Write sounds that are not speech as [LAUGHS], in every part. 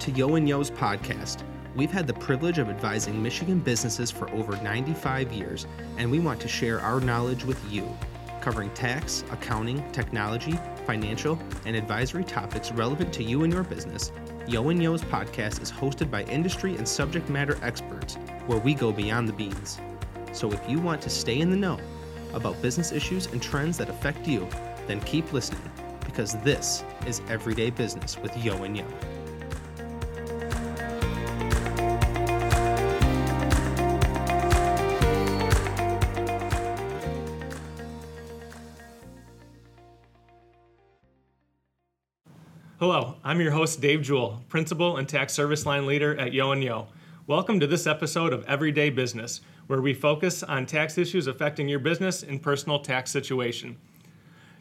to Yeo and Yeo's podcast. We've had the privilege of advising Michigan businesses for over 95 years, and we want to share our knowledge with you, covering tax, accounting, technology, financial, and advisory topics relevant to you and your business. Yeo and Yeo's podcast is hosted by industry and subject matter experts, where we go beyond the beans. So if you want to stay in the know about business issues and trends that affect you, then keep listening because this is Everyday Business with Yeo and Yeo. Hello, I'm your host, Dave Jewell, Principal and Tax Service Line Leader at Yeo and Yeo. Welcome to this episode of Everyday Business, where we focus on tax issues affecting your business and personal tax situation.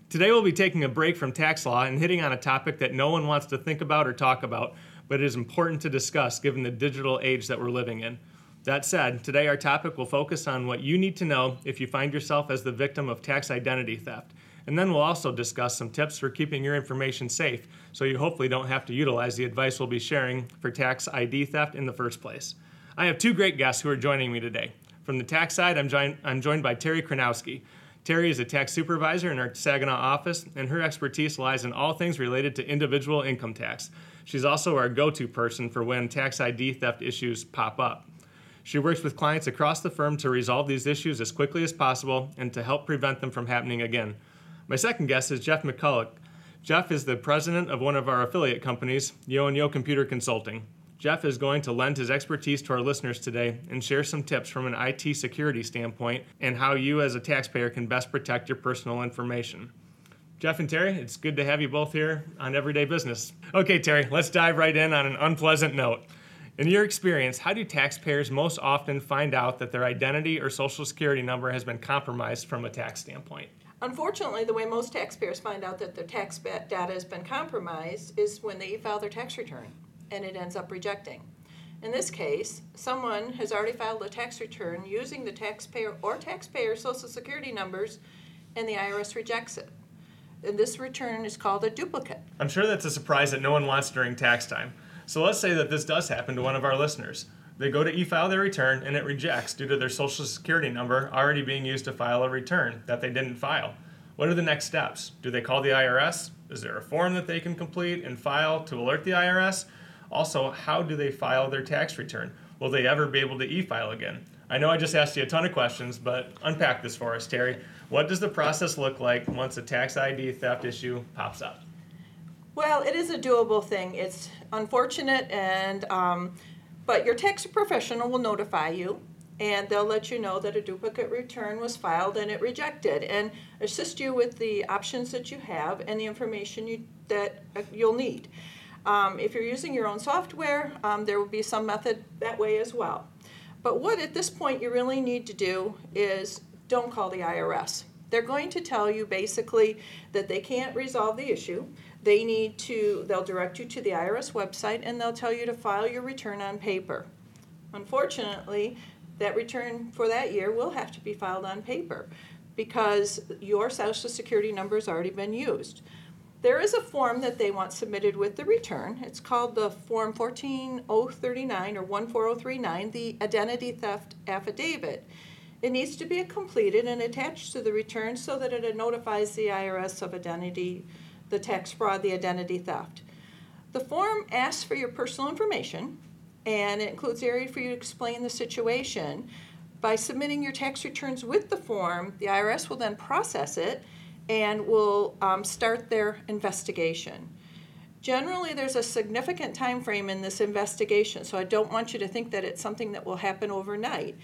Today, we'll be taking a break from tax law and hitting on a topic that no one wants to think about or talk about, but it is important to discuss given the digital age that we're living in. That said, today our topic will focus on what you need to know if you find yourself as the victim of tax identity theft. And then we'll also discuss some tips for keeping your information safe so you hopefully don't have to utilize the advice we'll be sharing for tax ID theft in the first place. I have two great guests who are joining me today. From the tax side, I'm, join- I'm joined by Terry Kranowski. Terry is a tax supervisor in our Saginaw office, and her expertise lies in all things related to individual income tax. She's also our go to person for when tax ID theft issues pop up. She works with clients across the firm to resolve these issues as quickly as possible and to help prevent them from happening again. My second guest is Jeff McCulloch. Jeff is the president of one of our affiliate companies, Yeo and Yeo Computer Consulting. Jeff is going to lend his expertise to our listeners today and share some tips from an IT security standpoint and how you as a taxpayer can best protect your personal information. Jeff and Terry, it's good to have you both here on Everyday Business. Okay, Terry, let's dive right in on an unpleasant note. In your experience, how do taxpayers most often find out that their identity or social security number has been compromised from a tax standpoint? Unfortunately, the way most taxpayers find out that their tax data has been compromised is when they file their tax return and it ends up rejecting. In this case, someone has already filed a tax return using the taxpayer or taxpayer social security numbers and the IRS rejects it. And this return is called a duplicate. I'm sure that's a surprise that no one wants during tax time. So let's say that this does happen to one of our listeners. They go to e file their return and it rejects due to their social security number already being used to file a return that they didn't file. What are the next steps? Do they call the IRS? Is there a form that they can complete and file to alert the IRS? Also, how do they file their tax return? Will they ever be able to e file again? I know I just asked you a ton of questions, but unpack this for us, Terry. What does the process look like once a tax ID theft issue pops up? Well, it is a doable thing. It's unfortunate and um, but your tax professional will notify you and they'll let you know that a duplicate return was filed and it rejected and assist you with the options that you have and the information you, that uh, you'll need. Um, if you're using your own software, um, there will be some method that way as well. But what at this point you really need to do is don't call the IRS. They're going to tell you basically that they can't resolve the issue they need to, they'll direct you to the IRS website and they'll tell you to file your return on paper. Unfortunately, that return for that year will have to be filed on paper because your social security number has already been used. There is a form that they want submitted with the return. It's called the Form 14039 or 14039, the Identity Theft Affidavit. It needs to be completed and attached to the return so that it notifies the IRS of identity the tax fraud, the identity theft. The form asks for your personal information and it includes area for you to explain the situation. By submitting your tax returns with the form, the IRS will then process it and will um, start their investigation. Generally, there's a significant time frame in this investigation, so I don't want you to think that it's something that will happen overnight.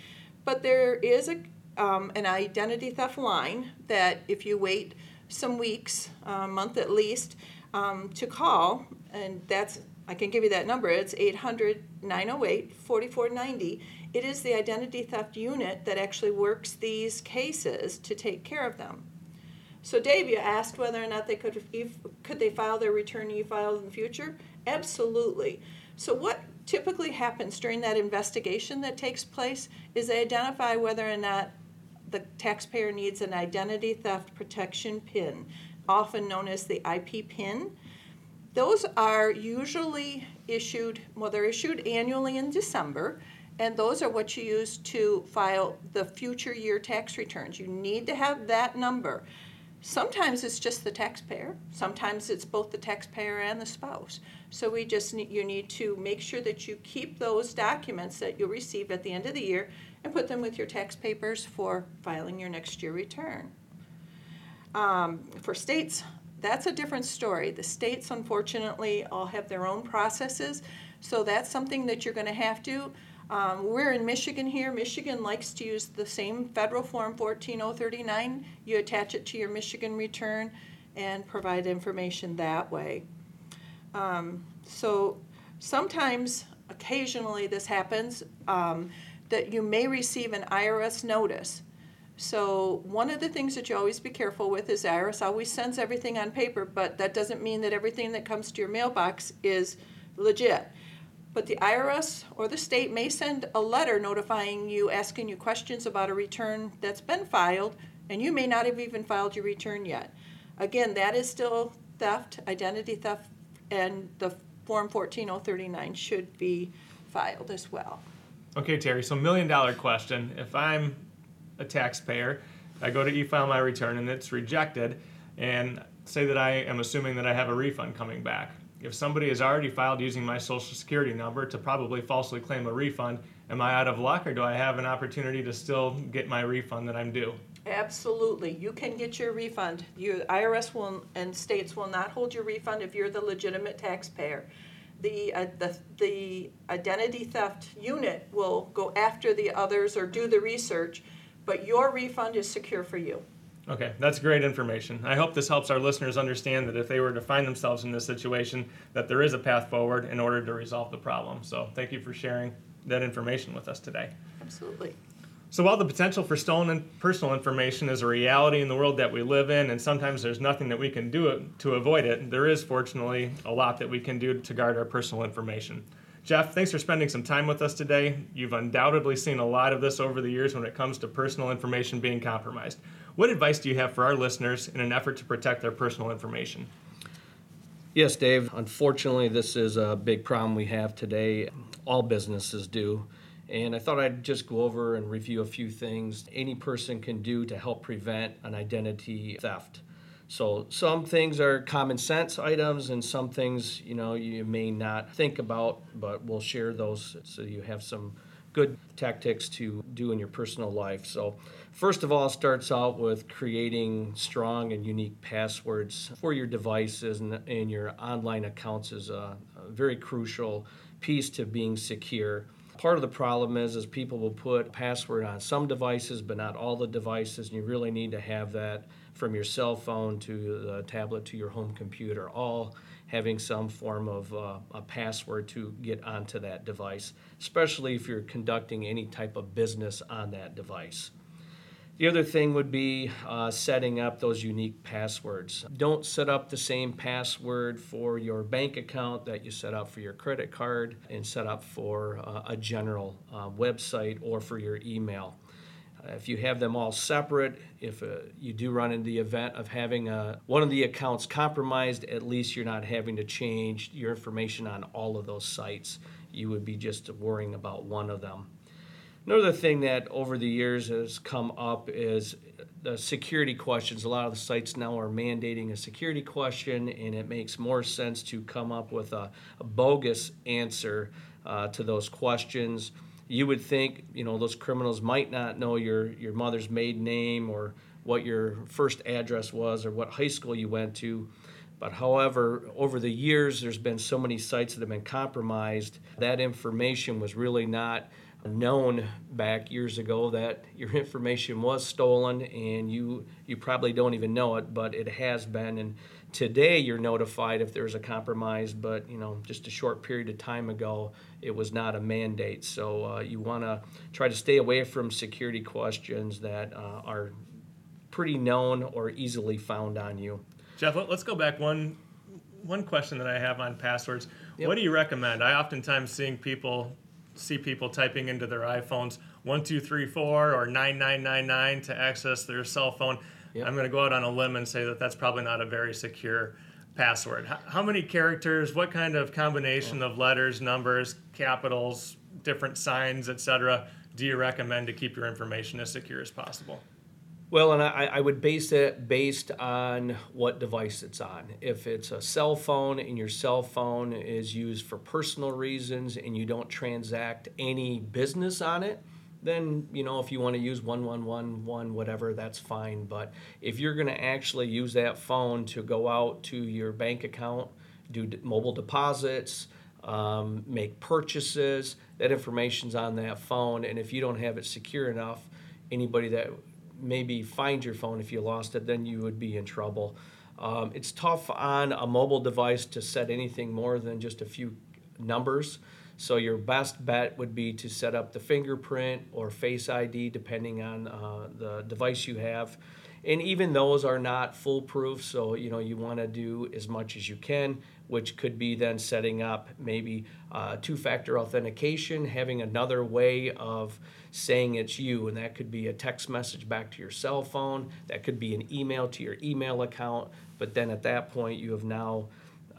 But there is a, um, an identity theft line that if you wait some weeks, a month at least, um, to call, and that's I can give you that number. It's 800 908 4490. It is the identity theft unit that actually works these cases to take care of them. So, Dave, you asked whether or not they could could they file their return e-file in the future. Absolutely. So, what typically happens during that investigation that takes place is they identify whether or not the taxpayer needs an identity theft protection PIN, often known as the IP PIN. Those are usually issued, well, they're issued annually in December, and those are what you use to file the future year tax returns. You need to have that number. Sometimes it's just the taxpayer, sometimes it's both the taxpayer and the spouse. So we just need, you need to make sure that you keep those documents that you'll receive at the end of the year and put them with your tax papers for filing your next year return. Um, for states, that's a different story. The states, unfortunately, all have their own processes, so that's something that you're going to have to. Um, we're in Michigan here. Michigan likes to use the same federal form 14039. You attach it to your Michigan return and provide information that way. Um, so sometimes, occasionally, this happens um, that you may receive an IRS notice. So one of the things that you always be careful with is IRS always sends everything on paper, but that doesn't mean that everything that comes to your mailbox is legit. But the IRS or the state may send a letter notifying you, asking you questions about a return that's been filed, and you may not have even filed your return yet. Again, that is still theft, identity theft, and the Form 14039 should be filed as well. Okay, Terry, so million dollar question. If I'm a taxpayer, I go to e-file my return and it's rejected, and say that I am assuming that I have a refund coming back. If somebody has already filed using my social security number to probably falsely claim a refund, am I out of luck or do I have an opportunity to still get my refund that I'm due? Absolutely. You can get your refund. Your IRS will and states will not hold your refund if you're the legitimate taxpayer. The, uh, the, the identity theft unit will go after the others or do the research, but your refund is secure for you. Okay, that's great information. I hope this helps our listeners understand that if they were to find themselves in this situation, that there is a path forward in order to resolve the problem. So thank you for sharing that information with us today. Absolutely. So while the potential for stolen personal information is a reality in the world that we live in, and sometimes there's nothing that we can do to avoid it, there is fortunately a lot that we can do to guard our personal information. Jeff, thanks for spending some time with us today. You've undoubtedly seen a lot of this over the years when it comes to personal information being compromised. What advice do you have for our listeners in an effort to protect their personal information? Yes, Dave. Unfortunately, this is a big problem we have today. All businesses do. And I thought I'd just go over and review a few things any person can do to help prevent an identity theft. So some things are common sense items and some things, you know, you may not think about, but we'll share those so you have some good tactics to do in your personal life. So, first of all, starts out with creating strong and unique passwords for your devices and, and your online accounts is a, a very crucial piece to being secure. Part of the problem is is people will put password on some devices but not all the devices and you really need to have that from your cell phone to the tablet to your home computer all having some form of uh, a password to get onto that device, especially if you're conducting any type of business on that device. The other thing would be uh, setting up those unique passwords. Don't set up the same password for your bank account that you set up for your credit card and set up for uh, a general uh, website or for your email. If you have them all separate, if uh, you do run into the event of having uh, one of the accounts compromised, at least you're not having to change your information on all of those sites. You would be just worrying about one of them. Another thing that over the years has come up is the security questions. A lot of the sites now are mandating a security question, and it makes more sense to come up with a, a bogus answer uh, to those questions you would think you know those criminals might not know your your mother's maiden name or what your first address was or what high school you went to. But however over the years there's been so many sites that have been compromised. That information was really not known back years ago that your [LAUGHS] information was stolen and you you probably don't even know it but it has been. And today you're notified if there's a compromise but you know just a short period of time ago it was not a mandate. So uh, you want to try to stay away from security questions that uh, are pretty known or easily found on you. Jeff let's go back one one question that i have on passwords. Yep. what do you recommend? I oftentimes seeing people see people typing into their iphones 1234 or 9999 to access their cell phone Yep. I'm going to go out on a limb and say that that's probably not a very secure password. How, how many characters? What kind of combination of letters, numbers, capitals, different signs, etc. Do you recommend to keep your information as secure as possible? Well, and I, I would base it based on what device it's on. If it's a cell phone and your cell phone is used for personal reasons and you don't transact any business on it, then you know if you want to use 1111 whatever that's fine. But if you're going to actually use that phone to go out to your bank account do mobile deposits um, make purchases that information's on that phone. And if you don't have it secure enough anybody that maybe find your phone if you lost it then you would be in trouble. Um, it's tough on a mobile device to set anything more than just a few numbers so your best bet would be to set up the fingerprint or Face ID, depending on uh, the device you have. And even those are not foolproof, so you know you want to do as much as you can, which could be then setting up maybe uh, two-factor authentication, having another way of saying it's you, and that could be a text message back to your cell phone, that could be an email to your email account. But then at that point, you have now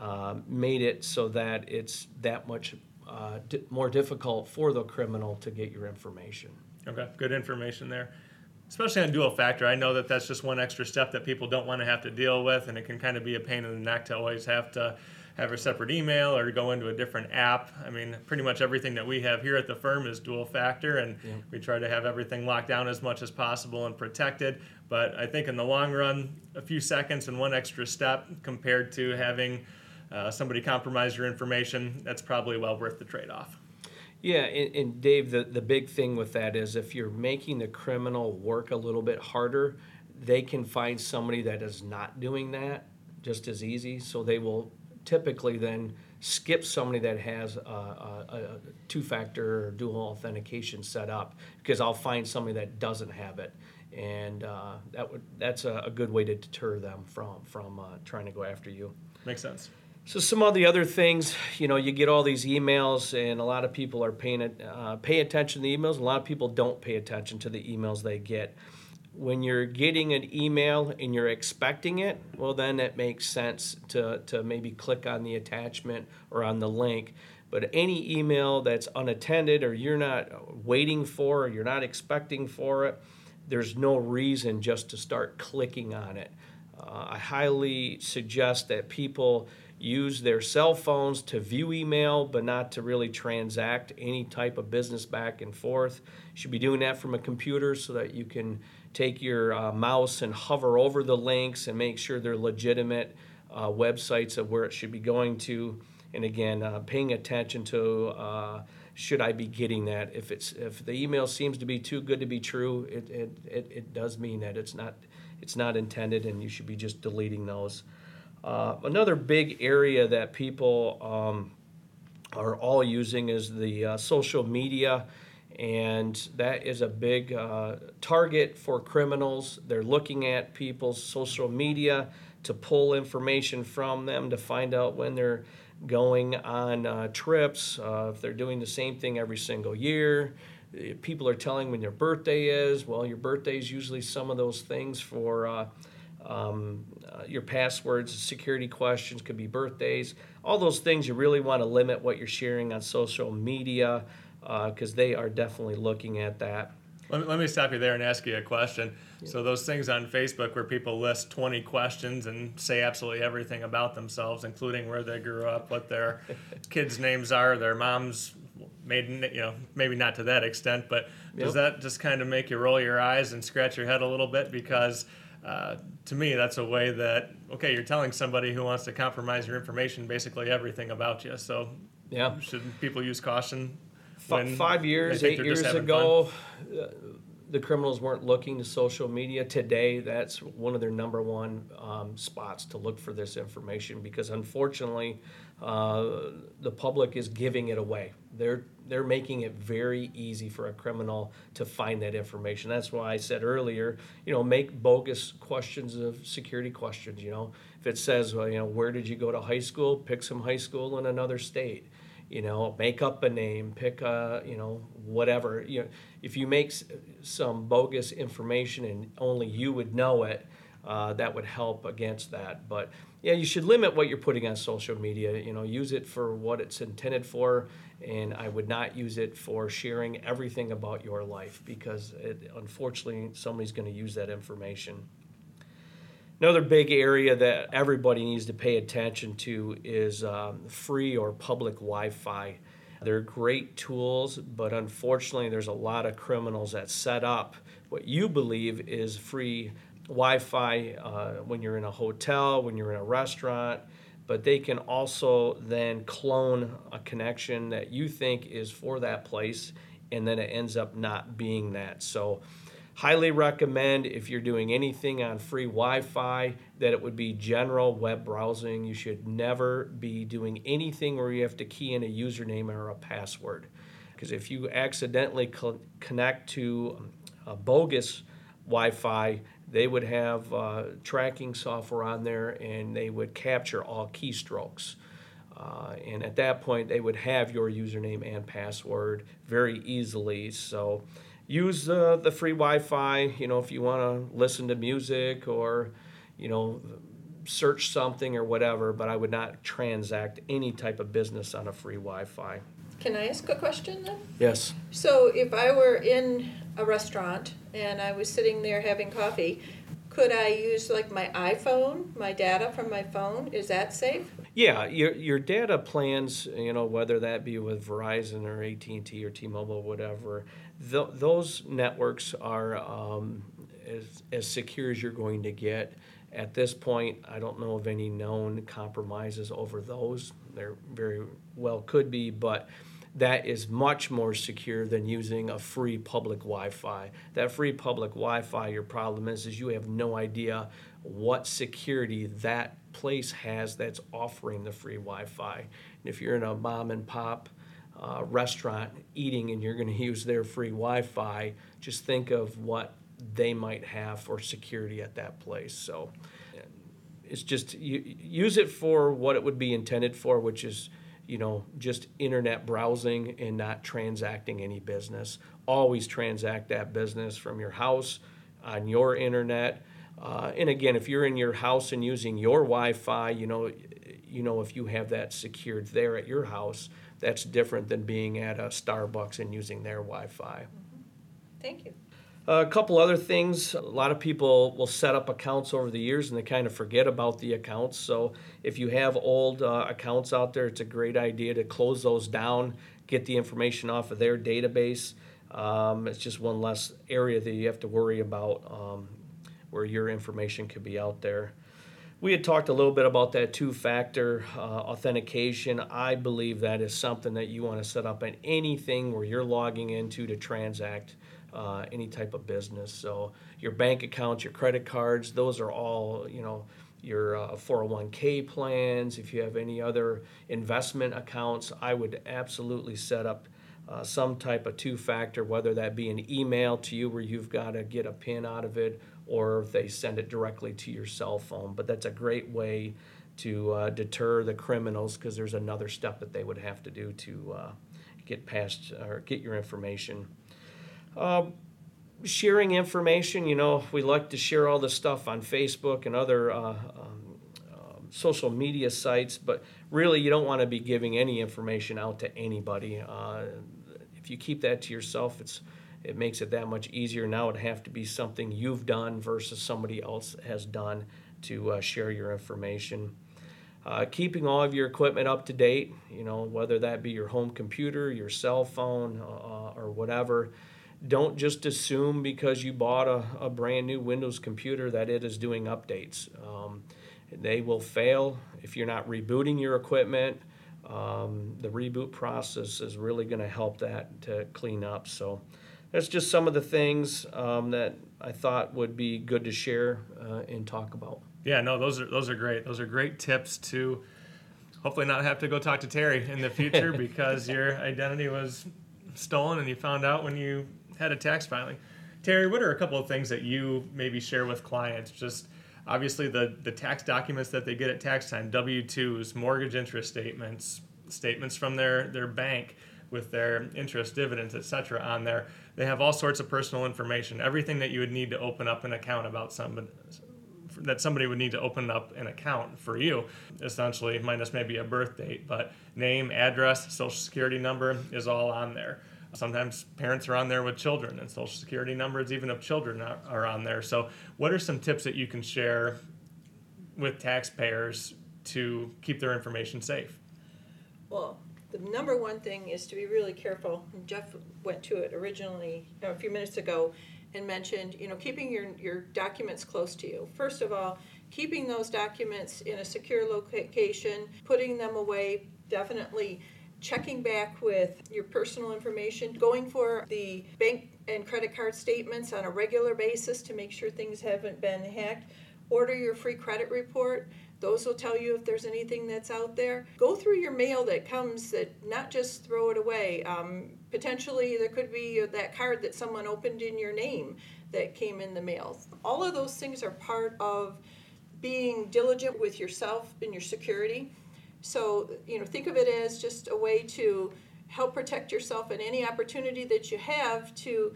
uh, made it so that it's that much uh, di- more difficult for the criminal to get your information. Okay, good information there. Especially on dual factor, I know that that's just one extra step that people don't want to have to deal with, and it can kind of be a pain in the neck to always have to have a separate email or go into a different app. I mean, pretty much everything that we have here at the firm is dual factor, and yeah. we try to have everything locked down as much as possible and protected. But I think in the long run, a few seconds and one extra step compared to having uh, somebody compromise your information, that's probably well worth the trade off. Yeah, and, and, Dave, the, the big thing with that is if you're making the criminal work a little bit harder, they can find somebody that is not doing that just as easy. So they will typically then skip somebody that has a, a, a two factor or dual authentication set up because I'll find somebody that doesn't have it. And uh, that would that's a, a, good way to deter them from from uh, trying to go after you. Makes sense. So some of the other things, you know, you get all these emails, and a lot of people are paying uh, pay attention to the emails. A lot of people don't pay attention to the emails they get. When you're getting an email and you're expecting it, well, then it makes sense to to maybe click on the attachment or on the link. But any email that's unattended or you're not waiting for or you're not expecting for it, there's no reason just to start clicking on it. Uh, I highly suggest that people use their cell phones to view email, but not to really transact any type of business back and forth. You should be doing that from a computer so that you can take your uh, mouse and hover over the links and make sure they're legitimate uh, websites of where it should be going to. And again, uh, paying attention to uh, should I be getting that? If it's if the email seems to be too good to be true, it, it, it, it does mean that it's not it's not intended, and you should be just deleting those. Uh, another big area that people um, are all using is the uh, social media, and that is a big uh, target for criminals. They're looking at people's social media to pull information from them to find out when they're going on uh, trips, uh, if they're doing the same thing every single year. People are telling when your birthday is. Well, your birthday is usually some of those things for uh, um, uh, your passwords, security questions, could be birthdays, all those things you really want to limit what you're sharing on social media because uh, they are definitely looking at that. Let me, let me stop you there and ask you a question. Yeah. So, those things on Facebook where people list 20 questions and say absolutely everything about themselves, including where they grew up, what their [LAUGHS] kids' names are, their mom's maiden, you know, maybe not to that extent, but does that just kind of make you roll your eyes and scratch your head a little bit? Because uh, to me, that's a way that okay, you're telling somebody who wants to compromise your information basically everything about you. So, yeah, should people use caution? five years, eight years ago, uh, the criminals weren't looking to social media. Today, that's one of their number one um, spots to look for this information because unfortunately, uh, the public is giving it away. They're they're making it very easy for a criminal to find that information. That's why I said earlier, you know, make bogus questions of security questions. You know, if it says, well, you know, where did you go to high school? Pick some high school in another state. You know, make up a name, pick a, you know, whatever. You know, if you make some bogus information and only you would know it, uh, that would help against that. But yeah, you should limit what you're putting on social media. You know, use it for what it's intended for, and I would not use it for sharing everything about your life because it, unfortunately somebody's going to use that information. Another big area that everybody needs to pay attention to is um, free or public Wi Fi. They're great tools, but unfortunately, there's a lot of criminals that set up what you believe is free Wi Fi uh, when you're in a hotel, when you're in a restaurant, but they can also then clone a connection that you think is for that place, and then it ends up not being that. So, Highly recommend if you're doing anything on free Wi Fi that it would be general web browsing. You should never be doing anything where you have to key in a username or a password. Because if you accidentally co- connect to a bogus Wi Fi, they would have uh, tracking software on there and they would capture all keystrokes. Uh, and at that point, they would have your username and password very easily. So, use uh, the free Wi-Fi. You know, if you want to listen to music or, you know, search something or whatever. But I would not transact any type of business on a free Wi-Fi. Can I ask a question then? Yes. So if I were in a restaurant and I was sitting there having coffee, could I use like my iPhone, my data from my phone? Is that safe? Yeah, your your data plans, you know, whether that be with Verizon or AT and T or T-Mobile, whatever, th- those networks are um, as as secure as you're going to get. At this point, I don't know of any known compromises over those. There very well could be, but that is much more secure than using a free public Wi-Fi. That free public Wi-Fi, your problem is, is you have no idea what security that place has that's offering the free Wi-Fi. And if you're in a mom and pop uh, restaurant eating and you're going to use their free Wi-Fi, just think of what they might have for security at that place. So it's just you, use it for what it would be intended for, which is you know, just internet browsing and not transacting any business. Always transact that business from your house on your internet. Uh, and again, if you're in your house and using your Wi-Fi, you know, you know if you have that secured there at your house, that's different than being at a Starbucks and using their Wi-Fi. Mm-hmm. Thank you. A couple other things. A lot of people will set up accounts over the years and they kind of forget about the accounts. So if you have old uh, accounts out there, it's a great idea to close those down, get the information off of their database. Um, it's just one less area that you have to worry about um, where your information could be out there. We had talked a little bit about that two factor uh, authentication. I believe that is something that you want to set up in anything where you're logging into to transact uh, any type of business. So your bank accounts, your credit cards, those are all you know your uh, 401k plans. If you have any other investment accounts, I would absolutely set up. Uh, some type of two factor, whether that be an email to you where you've got to get a pin out of it, or if they send it directly to your cell phone. But that's a great way to uh, deter the criminals because there's another step that they would have to do to uh, get past or get your information. Um, sharing information, you know, we like to share all this stuff on Facebook and other uh, um, um, social media sites, but really you don't want to be giving any information out to anybody. Uh, if you keep that to yourself, it's it makes it that much easier. Now it have to be something you've done versus somebody else has done to uh, share your information. Uh, keeping all of your equipment up to date, you know, whether that be your home computer, your cell phone, uh, or whatever don't just assume because you bought a, a brand new Windows computer that it is doing updates. Um, they will fail if you're not rebooting your equipment. Um, the reboot process is really going to help that to clean up. So that's just some of the things um, that I thought would be good to share uh, and talk about. Yeah, no, those are those are great. Those are great tips to hopefully not have to go talk to Terry in the future [LAUGHS] because your identity was stolen and you found out when you had a tax filing. Terry, what are a couple of things that you maybe share with clients? Just obviously the, the tax documents that they get at tax time, W 2s, mortgage interest statements, statements from their, their bank with their interest, dividends, etc. on there. They have all sorts of personal information, everything that you would need to open up an account about somebody that somebody would need to open up an account for you, essentially, minus maybe a birth date, but name, address, social security number is all on there. Sometimes parents are on there with children, and social security numbers, even of children, are, on there. So, what are some tips that you can share with taxpayers to keep their information safe? Well, the number one thing is to be really careful. Jeff went to it originally you know, a few minutes ago and mentioned, you know, keeping your, your documents close to you. First of all, keeping those documents in a secure location, putting them away, definitely checking back with your personal information, going for the bank and credit card statements on a regular basis to make sure things haven't been hacked. Order your free credit report. Those will tell you if there's anything that's out there. Go through your mail that comes that not just throw it away. Um, potentially, there could be that card that someone opened in your name that came in the mail. All of those things are part of being diligent with yourself and your security. So, you know, think of it as just a way to help protect yourself and any opportunity that you have to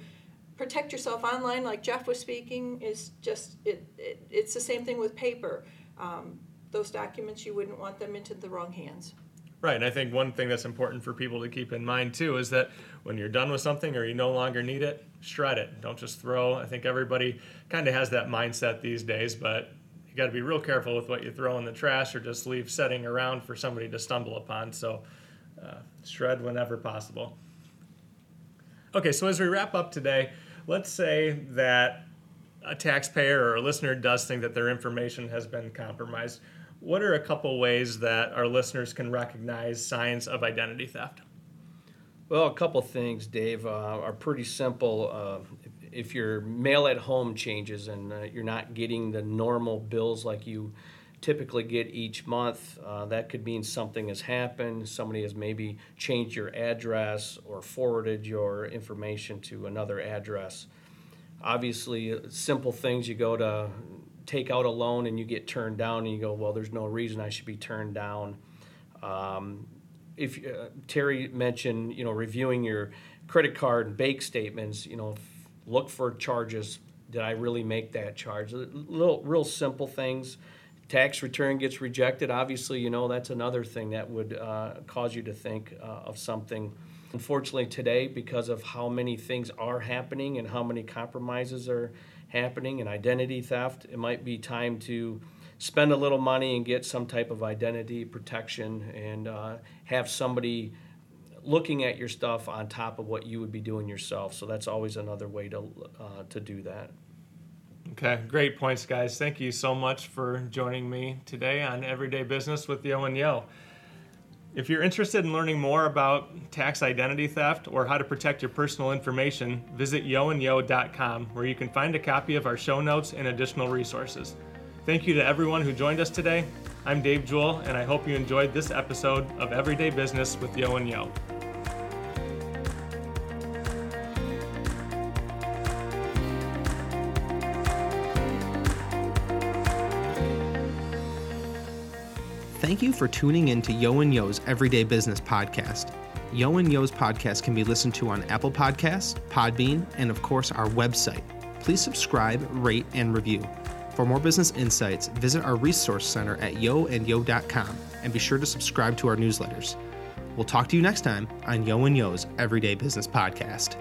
protect yourself online, like Jeff was speaking, is just it, it it's the same thing with paper. Um, those documents, you wouldn't want them into the wrong hands. Right, and I think one thing that's important for people to keep in mind too is that when you're done with something or you no longer need it, shred it. Don't just throw. I think everybody kind of has that mindset these days, but you got to be real careful with what you throw in the trash or just leave setting around for somebody to stumble upon. So, uh, shred whenever possible. Okay, so as we wrap up today, let's say that a taxpayer or a listener does think that their information has been compromised what are a couple ways that our listeners can recognize signs of identity theft? Well, a couple things, Dave, uh, are pretty simple. Uh, if, your mail at home changes and uh, you're not getting the normal bills like you typically get each month, uh, that could mean something has happened. Somebody has maybe changed your address or forwarded your information to another address. Obviously, simple things you go to take out a loan and you get turned down and you go, well, there's no reason I should be turned down. Um, if uh, Terry mentioned, you know, reviewing your credit card and bank statements, you know, look for charges. Did I really make that charge? Little, real simple things. Tax return gets rejected. Obviously, you know that's another thing that would uh, cause you to think uh, of something. Unfortunately, today, because of how many things are happening and how many compromises are happening and identity theft, it might be time to spend a little money and get some type of identity protection and uh, have somebody looking at your stuff on top of what you would be doing yourself. So that's always another way to uh, to do that. Okay, great points, guys. Thank you so much for joining me today on Everyday Business with Yeo and Yeo. If you're interested in learning more about tax identity theft or how to protect your personal information, visit yeoandyeo.com where you can find a copy of our show notes and additional resources. Thank you to everyone who joined us today. I'm Dave Jewell, and I hope you enjoyed this episode of Everyday Business with Yeo and Yeo. Thank you for tuning in to Yeo and Yeo's Everyday Business Podcast. Yeo and Yeo's podcast can be listened to on Apple Podcasts, Podbean, and of course our website. Please subscribe, rate, and review. For more business insights, visit our resource center at yeoandyeo.com and be sure to subscribe to our newsletters. We'll talk to you next time on Yeo and Yeo's Everyday Business Podcast.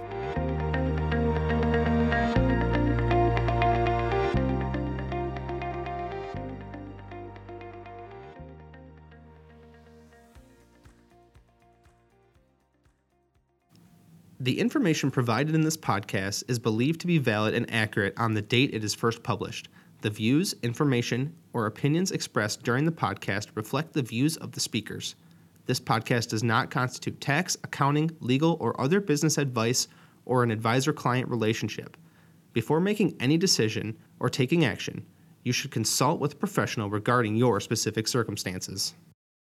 The information provided in this podcast is believed to be valid and accurate on the date it is first published. The views, information, or opinions expressed during the podcast reflect the views of the speakers. This podcast does not constitute tax, accounting, legal, or other business advice or an advisor client relationship. Before making any decision or taking action, you should consult with a professional regarding your specific circumstances.